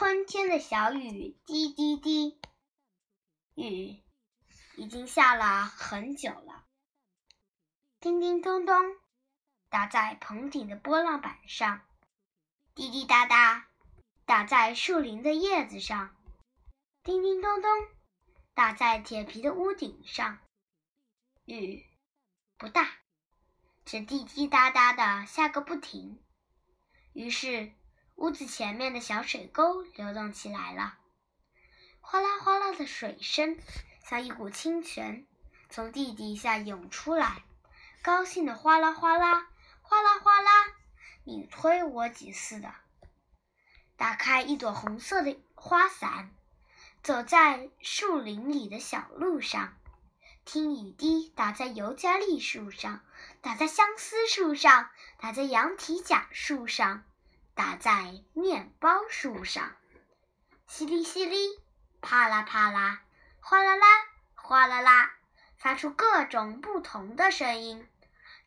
春天的小雨滴滴滴，雨已经下了很久了。叮叮咚咚，打在棚顶的波浪板上；滴滴答答，打在树林的叶子上；叮叮咚咚，打在铁皮的屋顶上。雨不大，只滴滴答答的下个不停。于是。屋子前面的小水沟流动起来了，哗啦哗啦的水声像一股清泉，从地底下涌出来，高兴的哗啦哗啦，哗啦哗啦，你推我挤似的。打开一朵红色的花伞，走在树林里的小路上，听雨滴打在尤加利树上，打在相思树上，打在羊蹄甲树上。打在面包树上，淅沥淅沥，啪啦啪啦，哗啦啦，哗啦啦，发出各种不同的声音。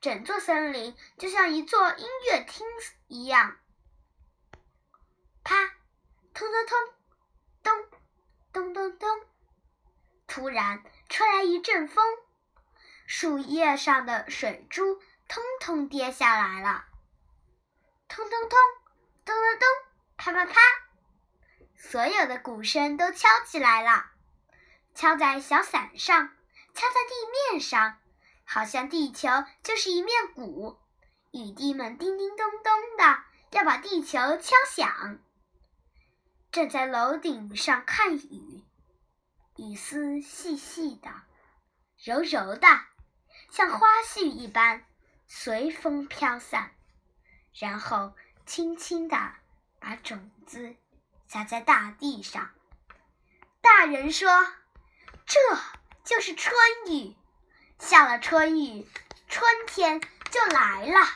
整座森林就像一座音乐厅一样。啪，通通通，咚，咚咚咚。突然吹来一阵风，树叶上的水珠通通跌下来了。通通通。咚咚咚，啪啪啪，所有的鼓声都敲起来了，敲在小伞上，敲在地面上，好像地球就是一面鼓，雨滴们叮叮咚咚的要把地球敲响。站在楼顶上看雨，雨丝细细的，柔柔的，像花絮一般，随风飘散，然后。轻轻地把种子撒在大地上。大人说：“这就是春雨，下了春雨，春天就来了。”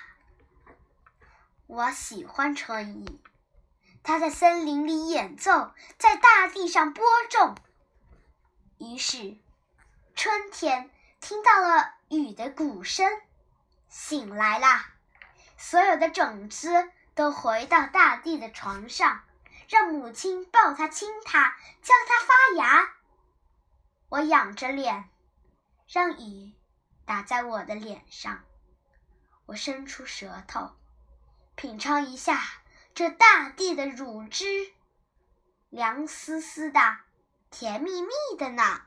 我喜欢春雨，它在森林里演奏，在大地上播种。于是，春天听到了雨的鼓声，醒来了，所有的种子。都回到大地的床上，让母亲抱它、亲它，教它发芽。我仰着脸，让雨打在我的脸上。我伸出舌头，品尝一下这大地的乳汁，凉丝丝的，甜蜜蜜的呢。